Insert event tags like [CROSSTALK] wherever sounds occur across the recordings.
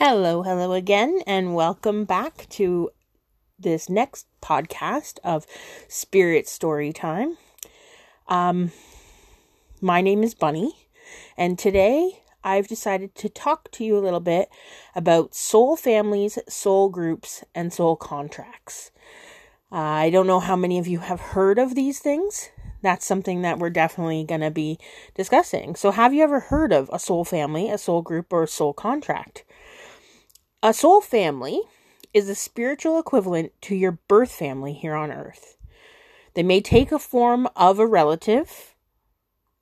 Hello, hello again, and welcome back to this next podcast of Spirit Story Time. Um, my name is Bunny, and today I've decided to talk to you a little bit about soul families, soul groups, and soul contracts. Uh, I don't know how many of you have heard of these things. That's something that we're definitely going to be discussing. So, have you ever heard of a soul family, a soul group, or a soul contract? A soul family is the spiritual equivalent to your birth family here on earth. They may take a form of a relative,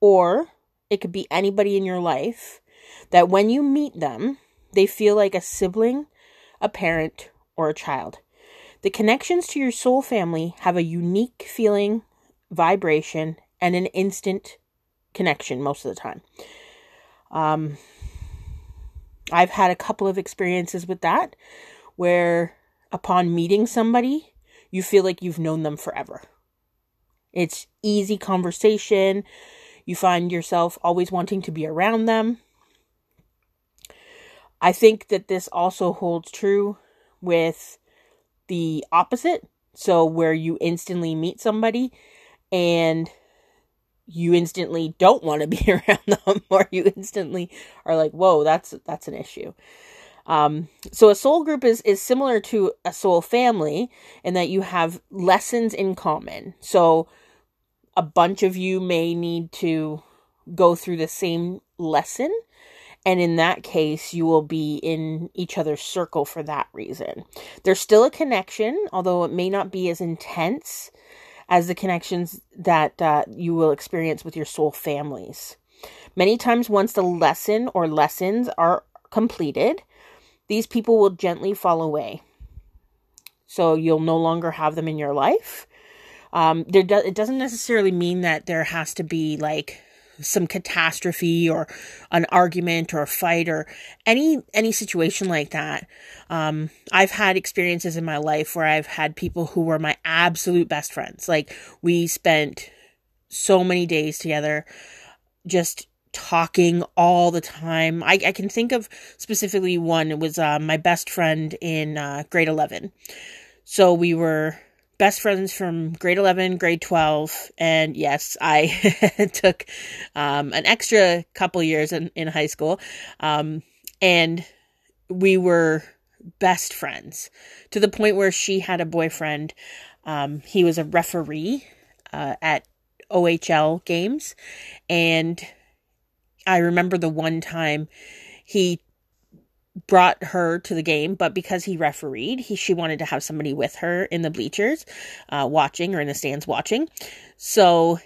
or it could be anybody in your life that when you meet them, they feel like a sibling, a parent, or a child. The connections to your soul family have a unique feeling, vibration, and an instant connection most of the time. Um, I've had a couple of experiences with that where upon meeting somebody, you feel like you've known them forever. It's easy conversation. You find yourself always wanting to be around them. I think that this also holds true with the opposite. So, where you instantly meet somebody and you instantly don't want to be [LAUGHS] around them or you instantly are like whoa that's that's an issue. Um, so a soul group is is similar to a soul family in that you have lessons in common. So a bunch of you may need to go through the same lesson and in that case you will be in each other's circle for that reason. There's still a connection although it may not be as intense as the connections that uh, you will experience with your soul families. Many times, once the lesson or lessons are completed, these people will gently fall away. So you'll no longer have them in your life. Um, there do- it doesn't necessarily mean that there has to be like some catastrophe or an argument or a fight or any any situation like that. Um i've had experiences in my life where i've had people who were my absolute best friends. Like we spent so many days together just talking all the time. I, I can think of specifically one. It was uh, my best friend in uh, grade 11 so we were best friends from grade 11, grade 12. And yes, I [LAUGHS] took um, an extra couple years in, in high school. Um, and we were best friends to the point where she had a boyfriend. Um, he was a referee uh, at OHL games. And I remember the one time he brought her to the game, but because he refereed, he she wanted to have somebody with her in the bleachers, uh, watching or in the stands watching. So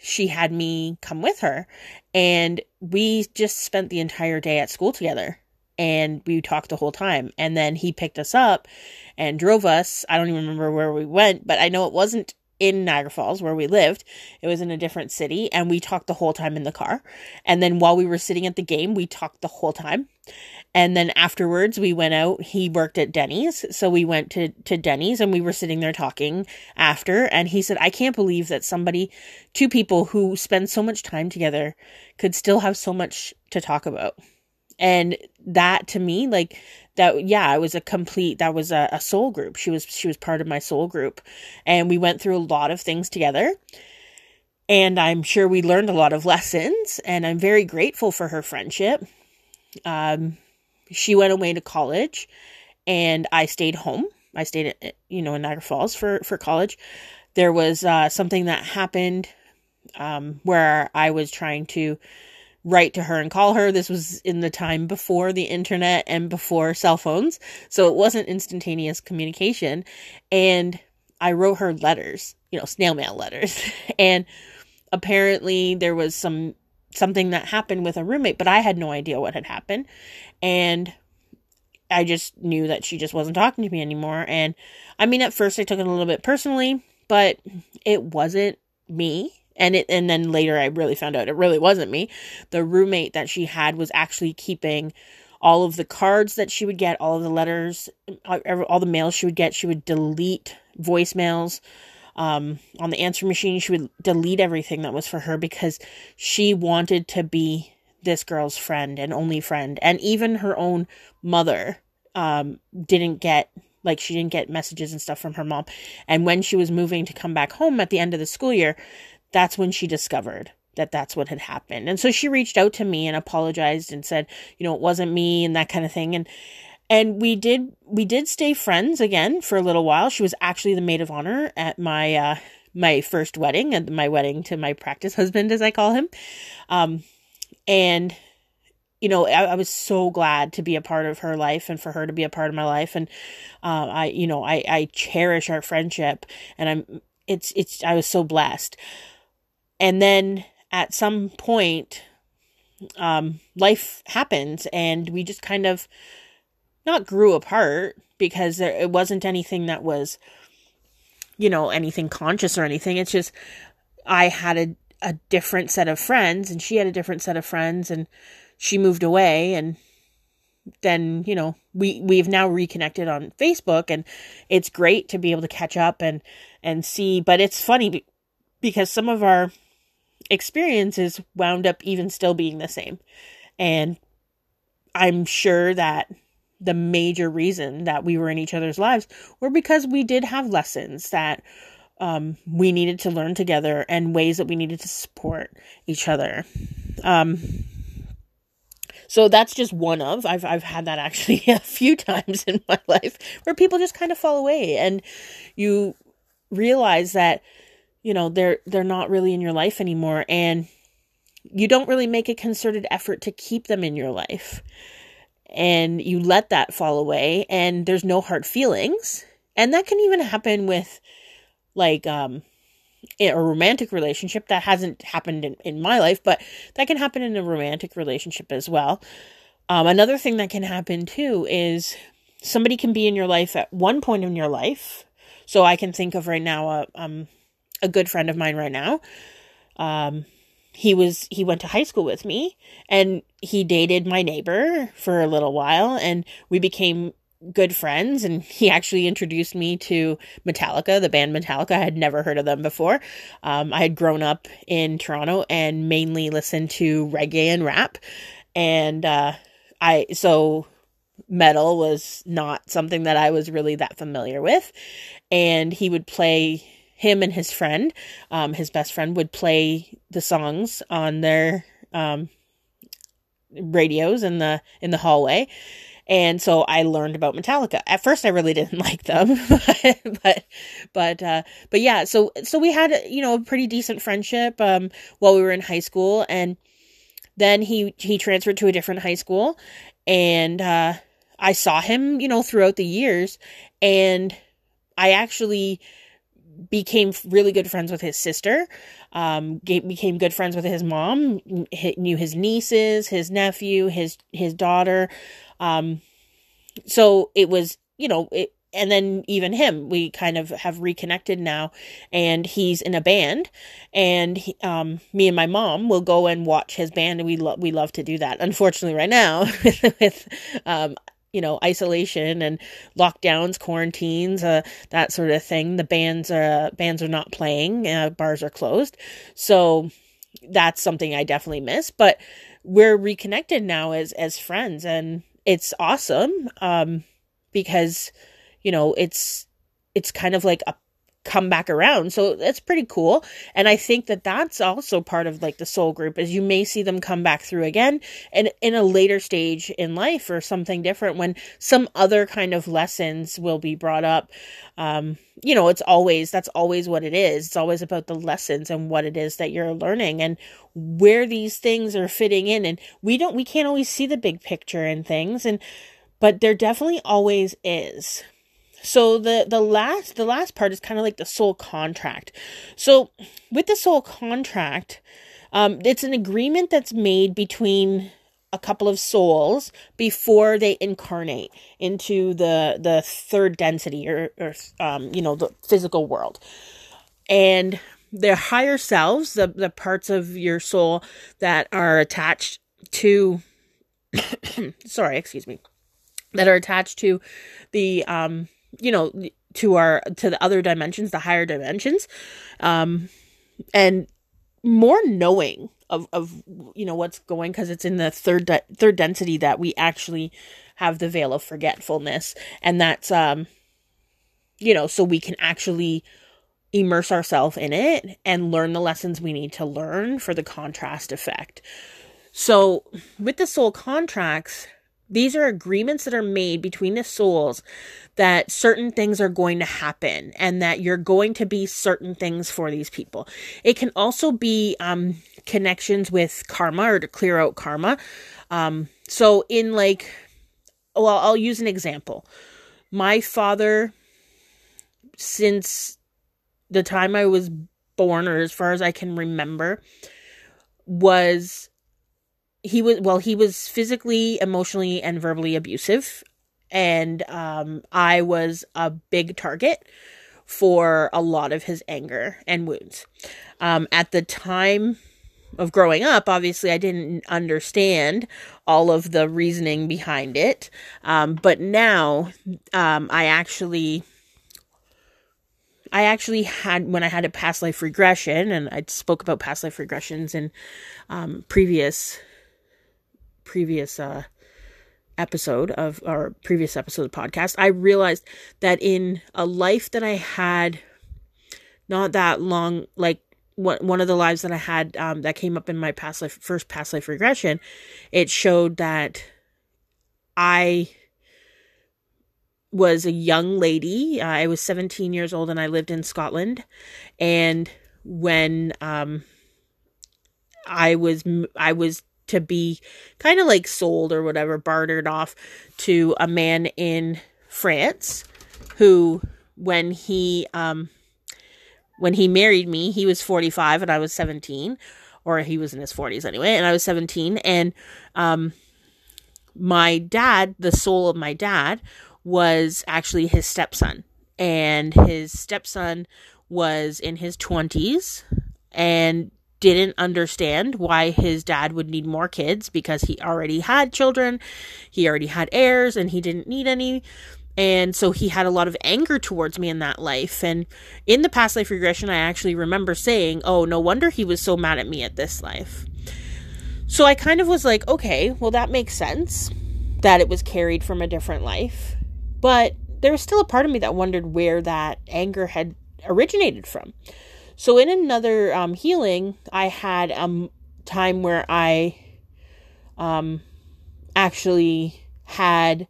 she had me come with her, and we just spent the entire day at school together, and we talked the whole time. And then he picked us up and drove us. I don't even remember where we went, but I know it wasn't in Niagara Falls where we lived. It was in a different city and we talked the whole time in the car. And then while we were sitting at the game, we talked the whole time. And then afterwards, we went out. He worked at Denny's. So we went to, to Denny's and we were sitting there talking after. And he said, I can't believe that somebody, two people who spend so much time together, could still have so much to talk about. And that to me, like, that yeah it was a complete that was a, a soul group. She was she was part of my soul group. And we went through a lot of things together. And i'm sure we learned a lot of lessons. And i'm very grateful for her friendship. Um, she went away to college. And I stayed home. I stayed at, you know, in Niagara Falls for, for college. There was uh, something that happened um, where I was trying to write to her and call her. This was in the time before the internet and before cell phones. So it wasn't instantaneous communication. And I wrote her letters, you know, snail mail letters. [LAUGHS] and apparently there was some something that happened with a roommate, but I had no idea what had happened. And I just knew that she just wasn't talking to me anymore. And I mean, at first I took it a little bit personally, but it wasn't me. And it, and then later I really found out it really wasn't me. The roommate that she had was actually keeping all of the cards that she would get, all of the letters, all the mail she would get. She would delete voicemails um, on the answer machine. She would delete everything that was for her because she wanted to be this girl's friend and only friend and even her own mother um didn't get like she didn't get messages and stuff from her mom and when she was moving to come back home at the end of the school year that's when she discovered that that's what had happened. And so she reached out to me and apologized and said you know it wasn't me and that kind of thing. And and we did we did stay friends again for a little while. She was actually the maid of honor at my uh my first wedding and my wedding to my practice husband as i call him. Um and you know I, I, was so glad to be a part of her life and for her to be a part of my life. And uh, i you know i i cherish our friendship and i'm it's it's i was so blessed and then at some point um life happens and we just kind of not grew apart because there, it wasn't anything that was you know anything conscious or anything. It's just i had a a different set of friends and she had a different set of friends and she moved away and then you know we we've now reconnected on Facebook and it's great to be able to catch up and and see but it's funny because some of our experiences wound up even still being the same and I'm sure that the major reason that we were in each other's lives were because we did have lessons that um, we needed to learn together and ways that we needed to support each other. Um, so that's just one of I've I've had that actually [LAUGHS] a few times in my life where people just kind of fall away and you realize that you know they're they're not really in your life anymore and you don't really make a concerted effort to keep them in your life. And you let that fall away and there's no hard feelings. And that can even happen with like um a romantic relationship. That hasn't happened in, in my life but that can happen in a romantic relationship as well. Um, another thing that can happen too is somebody can be in your life at one point in your life. So i can think of right now a, uh, um, a good friend of mine right now um, he was he went to high school with me and he dated my neighbor for a little while and we became good friends and he actually introduced me to Metallica, the band Metallica. I had never heard of them before. Um, I had grown up in Toronto and mainly listened to reggae and rap. And uh, I, so metal was not something that I was really that familiar with. And he would play, him and his friend, um, his best friend, would play the songs on their um, radios in the in the hallway and so I learned about Metallica. At first, I really [LAUGHS] didn't like them, but [LAUGHS] but but, uh, but yeah. So so we had you know a pretty decent friendship um, while we were in high school, and then he he transferred to a different high school, and uh, I saw him you know throughout the years, and I actually became really good friends with his sister um became good friends with his mom knew his nieces his nephew his his daughter um, so it was, you know, it, and then even him, we kind of have reconnected now, and he's in a band, and he, um, me and my mom will go and watch his band, and we love we love to do that. Unfortunately, right now [LAUGHS] with um, you know isolation and lockdowns, quarantines, uh, that sort of thing, the bands are bands are not playing, uh, bars are closed, so that's something I definitely miss. But we're reconnected now as as friends, and it's awesome um, because you know it's it's kind of like a come back around. So that's pretty cool. And i think that that's also part of like the soul group is you may see them come back through again and in a later stage in life or something different when some other kind of lessons will be brought up. Um you know it's always that's always what it is. It's always about the lessons and what it is that you're learning and where these things are fitting in. And we don't we can't always see the big picture and things and but there definitely always is so the the last the last part is kind of like the soul contract. So with the soul contract um it's an agreement that's made between a couple of souls before they incarnate into the the third density or, or um you know the physical world. And their higher selves, the, the parts of your soul that are attached to, [COUGHS] sorry, excuse me, that are attached to the, um, you know, to our, to the other dimensions, the higher dimensions, um, and more knowing of of you know what's going because it's in the third de- third density that we actually have the veil of forgetfulness. And that's um you know so we can actually immerse ourselves in it and learn the lessons we need to learn for the contrast effect. So with the soul contracts these are agreements that are made between the souls that certain things are going to happen and that you're going to be certain things for these people. It can also be um, connections with karma or to clear out karma. Um, so, in like, well, I'll use an example. My father, since the time I was born, or as far as I can remember, was he was well he was physically emotionally and verbally abusive. And um, i was a big target for a lot of his anger and wounds. Um, at the time of growing up obviously i didn't understand all of the reasoning behind it. Um, but now um, i actually I actually had when I had a past life regression, and I spoke about past life regressions in um, previous previous uh, episode of our previous episode of podcast, I realized that in a life that I had not that long, like one of the lives that I had um, that came up in my past life first past life regression, it showed that I was a young lady. Uh, I was 17 years old and I lived in Scotland. And when um, I was I was to be kind of like sold or whatever, bartered off to a man in France who, when he, um, when he married me, he was 45 and I was 17, or he was in his 40s anyway, and I was 17. And, um, my dad, the soul of my dad, was actually his stepson. And his stepson was in his 20s and didn't understand why his dad would need more kids because he already had children, he already had heirs, and he didn't need any. And so he had a lot of anger towards me in that life. And in the past life regression, I actually remember saying, Oh, no wonder he was so mad at me at this life. So I kind of was like, Okay, well, that makes sense that it was carried from a different life. But there was still a part of me that wondered where that anger had originated from. So in another um, healing, I had a time where I um, actually had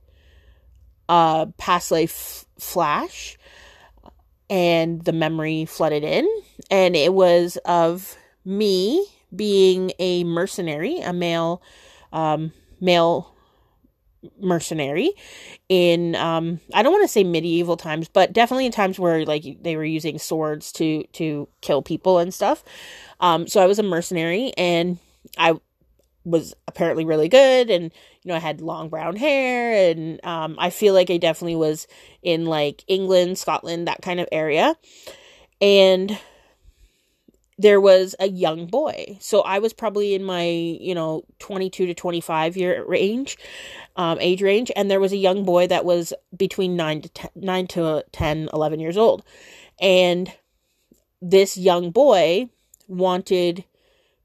a past life flash and the memory flooded in and it was of me being a mercenary a male um, male mercenary in um I don't want to say medieval times, but definitely in times where like they were using swords to to kill people and stuff. Um so I was a mercenary and I was apparently really good and you know I had long brown hair and um I feel like I definitely was in like England, Scotland, that kind of area. And there was a young boy. So I was probably in my, you know, 22 to 25 year range, um, age range. And there was a young boy that was between 9 to 10, 9 to 10, 11 years old. And this young boy wanted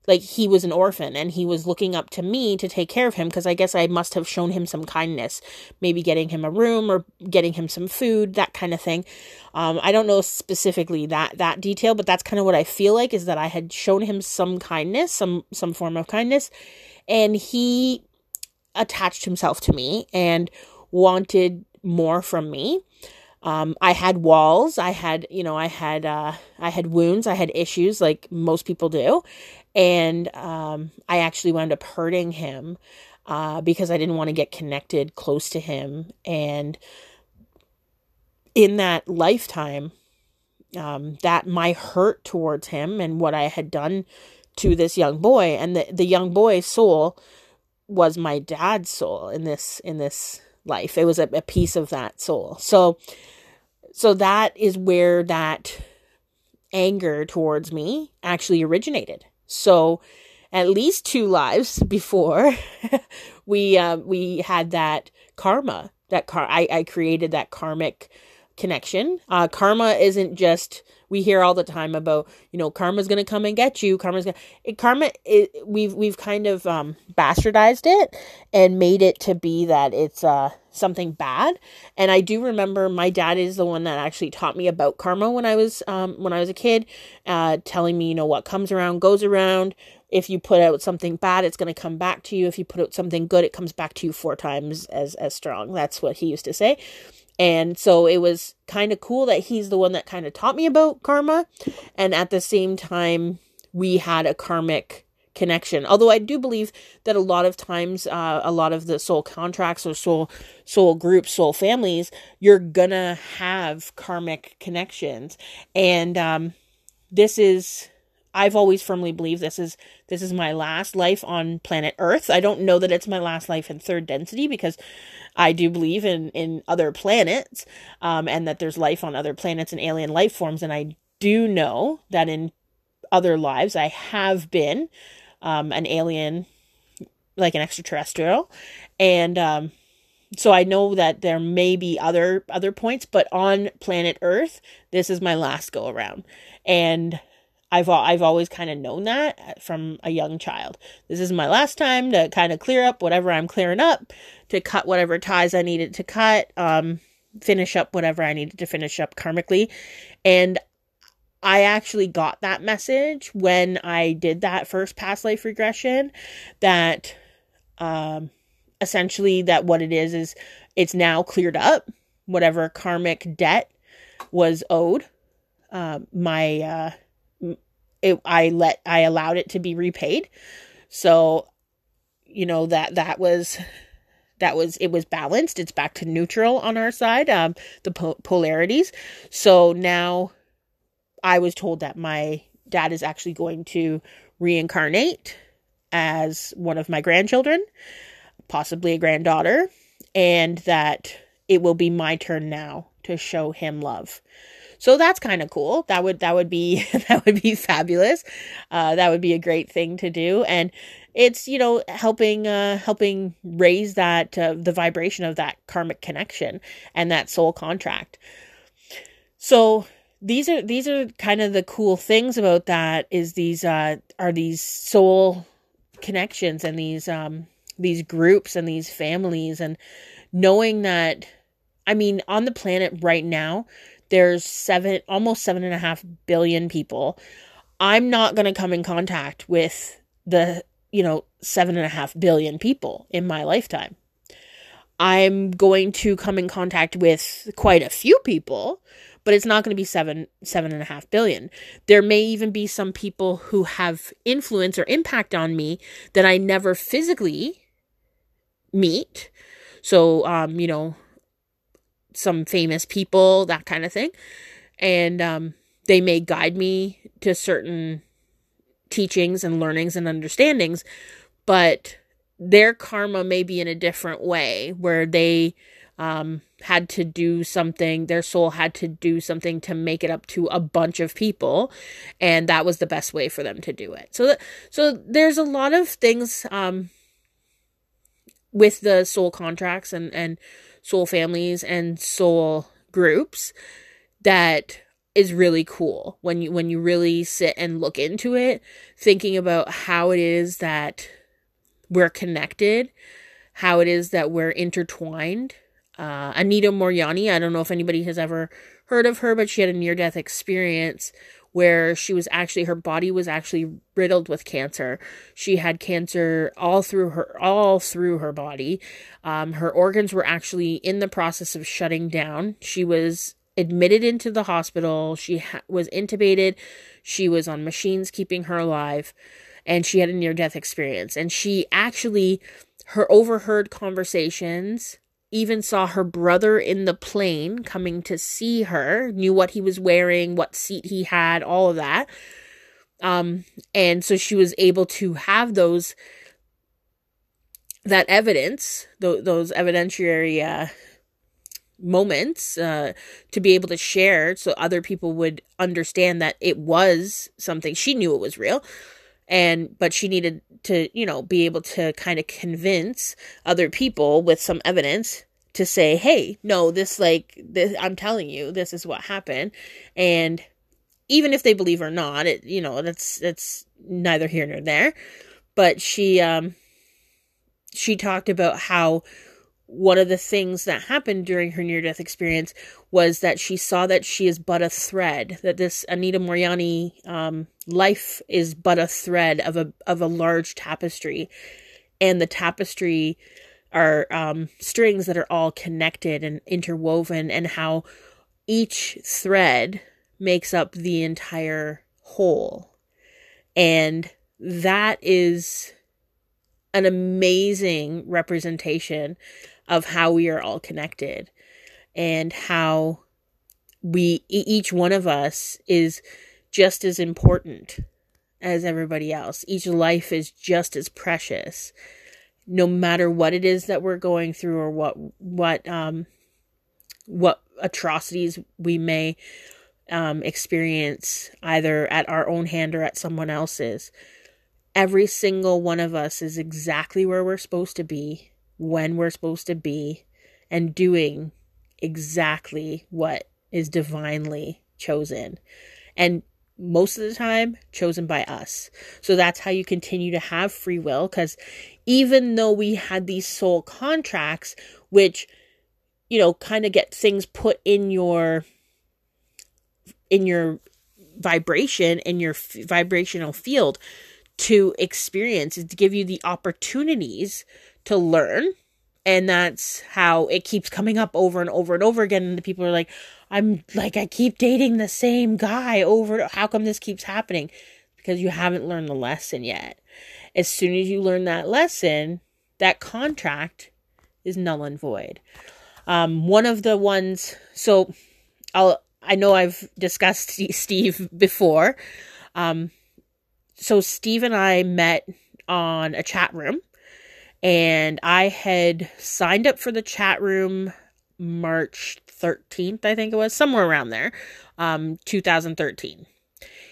like he was an orphan and he was looking up to me to take care of him because I guess I must have shown him some kindness, maybe getting him a room or getting him some food, that kind of thing. Um, I don't know specifically that that detail, but that's kind of what I feel like is that I had shown him some kindness, some some form of kindness, and he attached himself to me and wanted more from me. Um, I had walls. I had, you know, I had, uh, I had wounds. I had issues like most people do. And, um, I actually wound up hurting him, uh, because I didn't want to get connected close to him. And in that lifetime, um, that my hurt towards him and what I had done to this young boy and the, the young boy's soul was my dad's soul in this, in this life. It was a, a piece of that soul. So, so that is where that anger towards me actually originated. So, at least two lives [LAUGHS] before [LAUGHS] we uh, we had that karma that car I, I created that karmic connection. Uh, karma isn't just we hear all the time about you know karma's gonna come and get you. Karma's gonna it, karma. It, we've we've kind of um, bastardized it and made it to be that it's uh something bad. And I do remember my dad is the one that actually taught me about karma when I was um when I was a kid, uh, telling me you know what comes around goes around. If you put out something bad, it's going to come back to you. If you put out something good, it comes back to you four times as as strong. That's what he used to say. And so it was kind of cool that he's the one that kind of taught me about karma. And at the same time, we had a karmic connection. Although I do believe that a lot of times, uh, a lot of the soul contracts or soul soul groups, soul families, you're gonna have karmic connections, and um, this is. I've always firmly believed this is this is my last life on planet Earth. I don't know that it's my last life in third density because I do believe in in other planets, um, and that there's life on other planets and alien life forms. And I do know that in other lives I have been um, an alien, like an extraterrestrial, and um, so I know that there may be other other points, but on planet Earth, this is my last go around, and I've I've always kind of known that from a young child. This is my last time to kind of clear up whatever I'm clearing up, to cut whatever ties I needed to cut, um, finish up whatever I needed to finish up karmically, and I actually got that message when I did that first past life regression. That, um, essentially, that what it is is it's now cleared up whatever karmic debt was owed. Uh, my uh, it, I let I allowed it to be repaid. So, you know that that was that was it was balanced. It's back to neutral on our side. Um, the po- polarities. So now, I was told that my dad is actually going to reincarnate as one of my grandchildren, possibly a granddaughter, and that it will be my turn now to show him love. So that's kind of cool. That would that would be [LAUGHS] that would be fabulous. Uh, that would be a great thing to do, and it's you know helping uh, helping raise that uh, the vibration of that karmic connection and that soul contract. So these are these are kind of the cool things about that is these uh, are these soul connections and these um these groups and these families and knowing that I mean, on the planet right now, there's seven, almost seven and a half billion people. I'm not going to come in contact with the, you know, seven and a half billion people in my lifetime. I'm going to come in contact with quite a few people, but it's not going to be seven, seven and a half billion. There may even be some people who have influence or impact on me that I never physically meet. So, um, you know, some famous people, that kind of thing. And um, they may guide me to certain teachings and learnings and understandings, but their karma may be in a different way where they um, had to do something, their soul had to do something to make it up to a bunch of people, and that was the best way for them to do it. So, so there's a lot of things um, with the soul contracts and and soul families and soul groups that is really cool. When you when you really sit and look into it thinking about how it is that we're connected how it is that we're intertwined. Uh, Anita Moorjani i don't know if anybody has ever heard of her but she had a near death experience where she was actually her body was actually riddled with cancer. She had cancer all through her all through her body. Um, her organs were actually in the process of shutting down. She was admitted into the hospital. She ha- was intubated. She was on machines keeping her alive, and she had a near death experience. And she actually her overheard conversations even saw her brother in the plane coming to see her, knew what he was wearing, what seat he had, all of that. Um, and so she was able to have those that evidence, th- those evidentiary uh, moments, uh, to be able to share, so other people would understand that it was something she knew it was real, and but she needed to you know be able to kind of convince other people with some evidence to say, hey, no, this, like, this, I'm telling you, this is what happened. And even if they believe or not, it, you know, that's, that's neither here nor there. But she, um, she talked about how one of the things that happened during her near death experience was that she saw that she is but a thread, that this Anita Moorjani um, life is but a thread of a of a large tapestry, and the tapestry are um, strings that are all connected and interwoven, and how each thread makes up the entire whole, and that is an amazing representation of how we are all connected and how we each one of us is just as important as everybody else. Each life is just as precious no matter what it is that we're going through or what what um what atrocities we may um experience either at our own hand or at someone else's every single one of us is exactly where we're supposed to be when we're supposed to be and doing exactly what is divinely chosen. And most of the time, chosen by us. So that's how you continue to have free will. Because even though we had these soul contracts, which, you know, kind of get things put in your in your vibration in your f- vibrational field to experience to give you the opportunities to learn. And that's how it keeps coming up over and over and over again. And the people are like i'm like i keep dating the same guy over. How come this keeps happening? Because you haven't learned the lesson yet. As soon as you learn that lesson that contract is null and void. Um, one of the ones so i'll i know i've discussed [LAUGHS] steve before. Um, so steve and i met on a chat room and I had signed up for the chat room March 13th, I think it was, somewhere around there, um, 2013.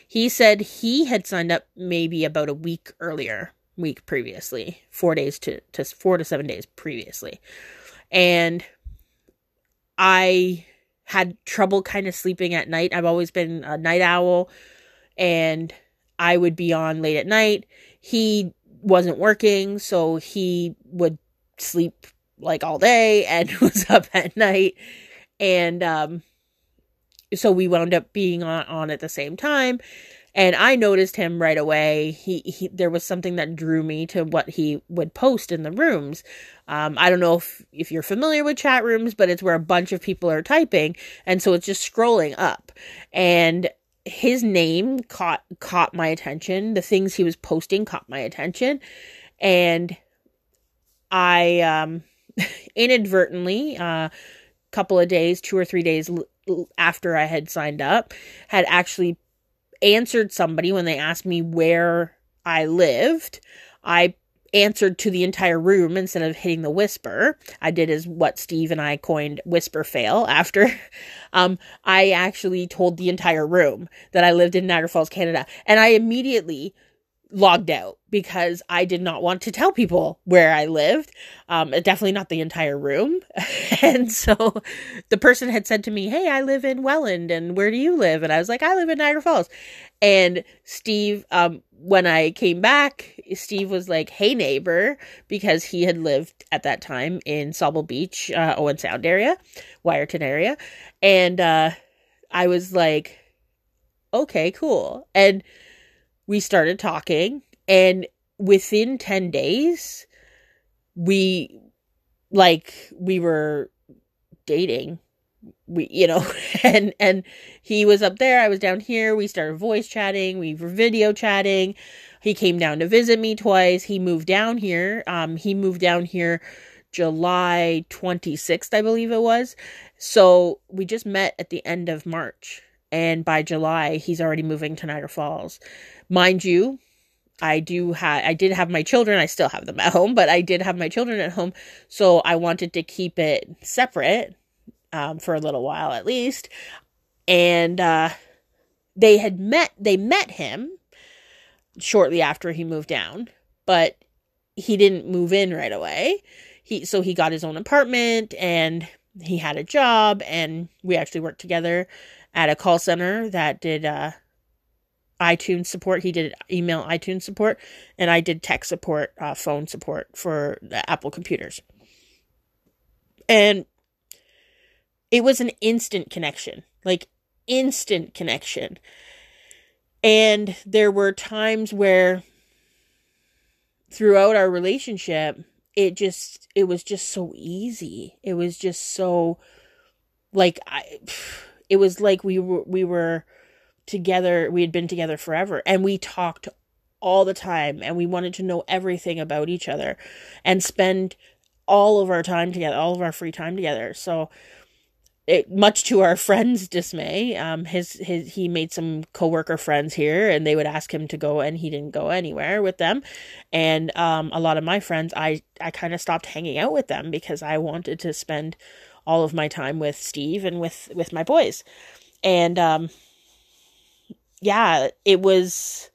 He said he had signed up maybe about a week earlier, week previously, four days to, to four to seven days previously. And I had trouble kind of sleeping at night. I've always been a night owl and I would be on late at night. He wasn't working, so he would sleep like all day and [LAUGHS] was up at night. And um, so we wound up being on, on at the same time. And I noticed him right away. He, he there was something that drew me to what he would post in the rooms. Um, I don't know if, if you're familiar with chat rooms, but it's where a bunch of people are typing, and so it's just scrolling up. And his name caught caught my attention. The things he was posting caught my attention, and I um, [LAUGHS] inadvertently, a uh, couple of days, two or three days after I had signed up, had actually answered somebody when they asked me where I lived. I answered to the entire room instead of hitting the whisper. I did as what Steve and I coined whisper fail after. [LAUGHS] Um, I actually told the entire room that I lived in Niagara Falls, Canada, and I immediately logged out because I did not want to tell people where I lived. Um, definitely not the entire room. [LAUGHS] and so the person had said to me, Hey, I live in Welland and where do you live? And I was like, I live in Niagara Falls. And Steve, um, when I came back, Steve was like, "Hey neighbor," because he had lived at that time in Sauble Beach, uh, Owen Sound area, Wiarton area, and uh, I was like, "Okay, cool." And we started talking, and within ten days, we like we were dating we you know [LAUGHS] and and he was up there i was down here we started voice chatting we were video chatting. He came down to visit me twice. He moved down here um he moved down here july 26th i believe it was. So we just met at the end of march and by july he's already moving to niagara falls. Mind you I do have I did have my children, I still have them at home, but I did have my children at home, so I wanted to keep it separate um, for a little while at least. And uh, they had met, they met him shortly after he moved down, but he didn't move in right away. he so he got his own apartment and he had a job and we actually worked together at a call center that did uh iTunes support. He did email iTunes support, and I did tech support, uh, phone support for the Apple computers. And it was an instant connection, like instant connection. And there were times where throughout our relationship, it just it was just so easy. It was just so like I it was like we were we were together, we had been together forever and we talked all the time and we wanted to know everything about each other and spend all of our time together, all of our free time together. So it, much to our [LAUGHS] friends' dismay, um, his his he made some coworker friends here, and they would ask him to go, and he didn't go anywhere with them. And um, a lot of my friends, I I kind of stopped hanging out with them because I wanted to spend all of my time with Steve and with with my boys. And um, yeah, it was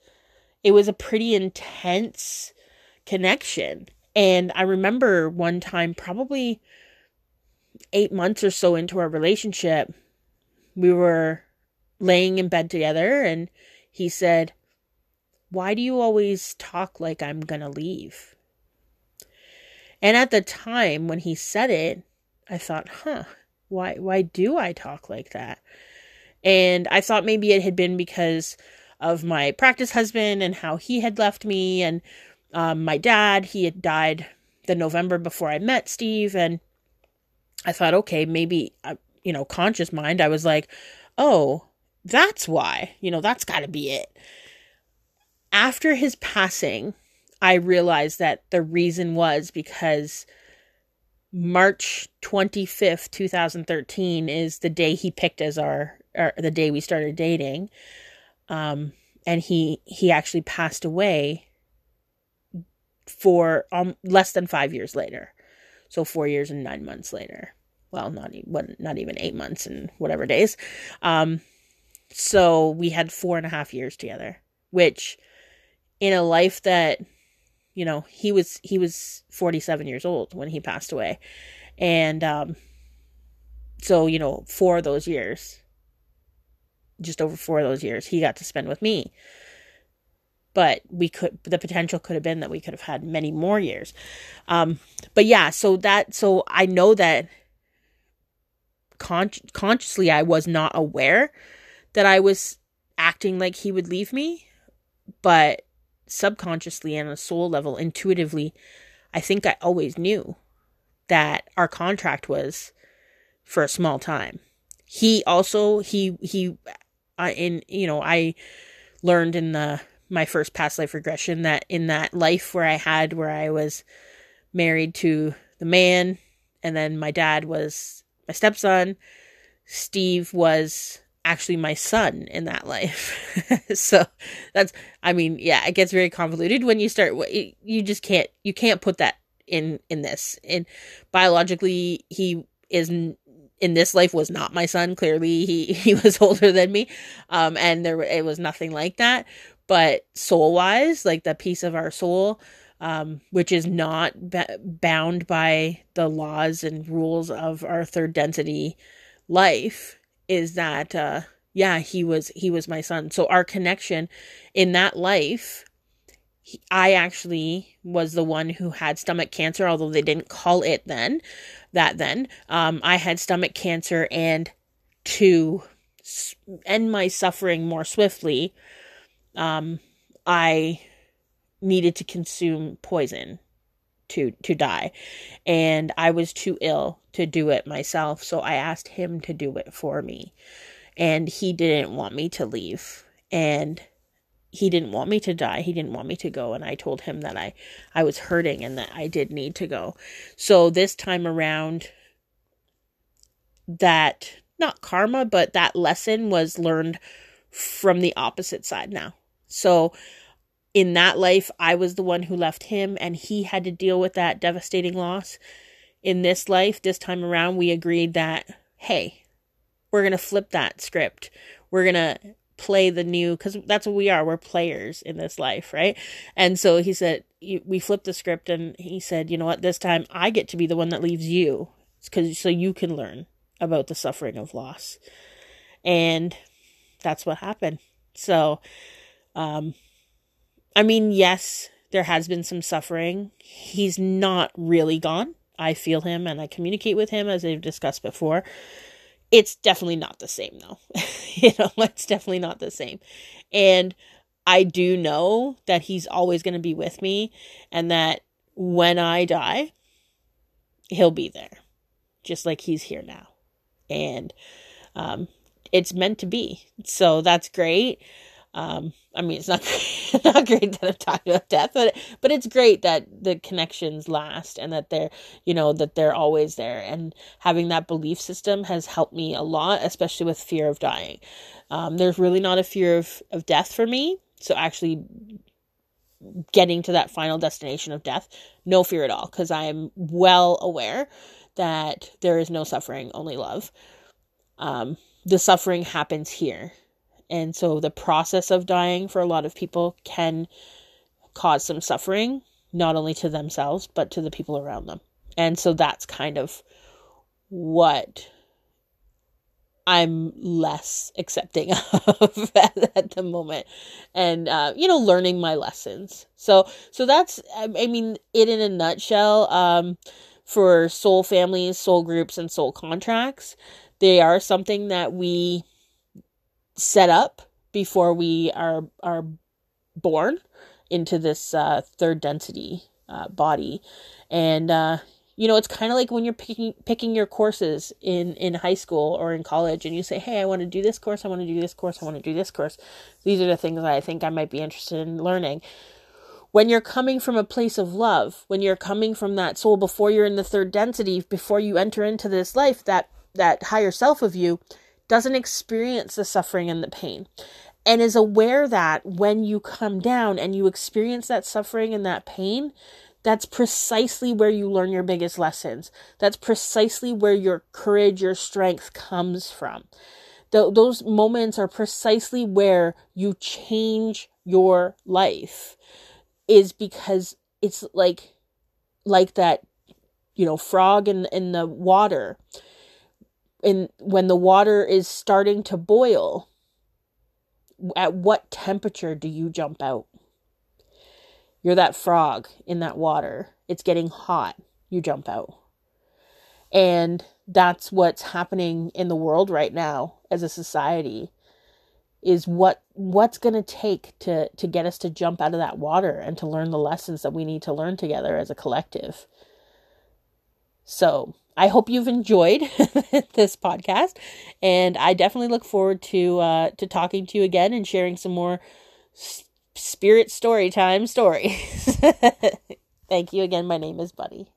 it was a pretty intense connection. And I remember one time probably 8 months or so into our relationship, we were laying in bed together and he said, "Why do you always talk like I'm to leave?" And at the time when he said it, I thought, "Huh, why why do I talk like that?" And I thought maybe it had been because of my practice husband and how he had left me. And um, my dad, he had died the November before I met Steve. And I thought, okay, maybe, uh, you know, conscious mind, I was like, oh, that's why, you know, that's got to be it. After his passing, I realized that the reason was because March 25th, 2013 is the day he picked as our or the day we started dating. Um, and he he actually passed away for um, less than five years later, so four years and nine months later. Well, not even not even eight months and whatever days. Um, so we had four and a half years together, which in a life that you know he was he was 47 years old when he passed away and um so you know four of those years just over four of those years he got to spend with me but we could the potential could have been that we could have had many more years. Um but yeah so that so i know that con- consciously i was not aware that i was acting like he would leave me but subconsciously and on a soul level intuitively i think i always knew that our contract was for a small time. He also he he uh, in you know I learned in the my first past life regression that in that life where I had where I was married to the man and then my dad was my stepson Steve was actually my son in that life [LAUGHS] so that's i mean yeah it gets very convoluted when you start you just can't you can't put that in in this and biologically he is in this life was not my son. Clearly, he [LAUGHS] he was older than me, um, and there it was nothing like that. But soul wise, like the piece of our soul, um, which is not ba- bound by the laws and rules of our third density life, is that uh, yeah, he was he was my son. So our connection in that life I actually was the one who had stomach cancer, although they didn't call it then, that then. Um, I had stomach cancer, and to end my suffering more swiftly, um, I needed to consume poison to to die and i was too ill to do it myself so i asked him to do it for me and he didn't want me to leave and he didn't want me to die. He didn't want me to go and I told him that I I was hurting and that I did need to go. So this time around that not karma but that lesson was learned from the opposite side now. So in that life I was the one who left him and he had to deal with that devastating loss. In this life this time around we agreed that hey, we're going to flip that script. We're going to play the new because that's what we are we're players in this life right and so he said we flipped the script and he said, "You know what? This time I get to be the one that leaves you cuz so you can learn about the suffering of loss." And that's what happened. So um I mean, yes, there has been some suffering. He's not really gone. I feel him and I communicate with him as I've discussed before. It's definitely not the same though. [LAUGHS] you know, it's definitely not the same. And I do know that he's always going to be with me and that when I die, he'll be there, just like he's here now. And um, it's meant to be. So that's great. Um, I mean, it's not [LAUGHS] not great that I'm talking about death, but but it's great that the connections last and that they're you know that they're always there. And having that belief system has helped me a lot, especially with fear of dying. Um, there's really not a fear of of death for me, so actually getting to that final destination of death, no fear at all, because I am well aware that there is no suffering, only love. Um, the suffering happens here and so the process of dying for a lot of people can cause some suffering, not only to themselves, but to the people around them. And so that's kind of what I'm less accepting [LAUGHS] of at, at the moment, and uh, you know, learning my lessons. So, so that's I mean, it in a nutshell. Um, for soul families, soul groups, and soul contracts, they are something that we set up before we are are born into this uh, third density uh, body, and uh, you know it's kind of like when you're picking picking your courses in in high school or in college, and you say, "Hey, I want to do this course. I want to do this course. I want to do this course." These are the things that I think I might be interested in learning. When you're coming from a place of love, when you're coming from that soul before you're in the third density, before you enter into this life, that that higher self of you, doesn't experience the suffering and the pain and is aware that when you come down and you experience that suffering and that pain, that's precisely where you learn your biggest lessons. That's precisely where your courage, your strength comes from. Th- those moments are precisely where you change your life, is because it's like, like that, you know, frog in, in the water in when the water is starting to boil at what temperature do you jump out? You're that frog in that water. It's getting hot. You jump out. And that's what's happening in the world right now as a society is what what's going to take to to get us to jump out of that water and to learn the lessons that we need to learn together as a collective. So I hope you've enjoyed [LAUGHS] this podcast, and I definitely look forward to uh, to talking to you again and sharing some more spirit story time stories. [LAUGHS] Thank you again. My name is Buddy.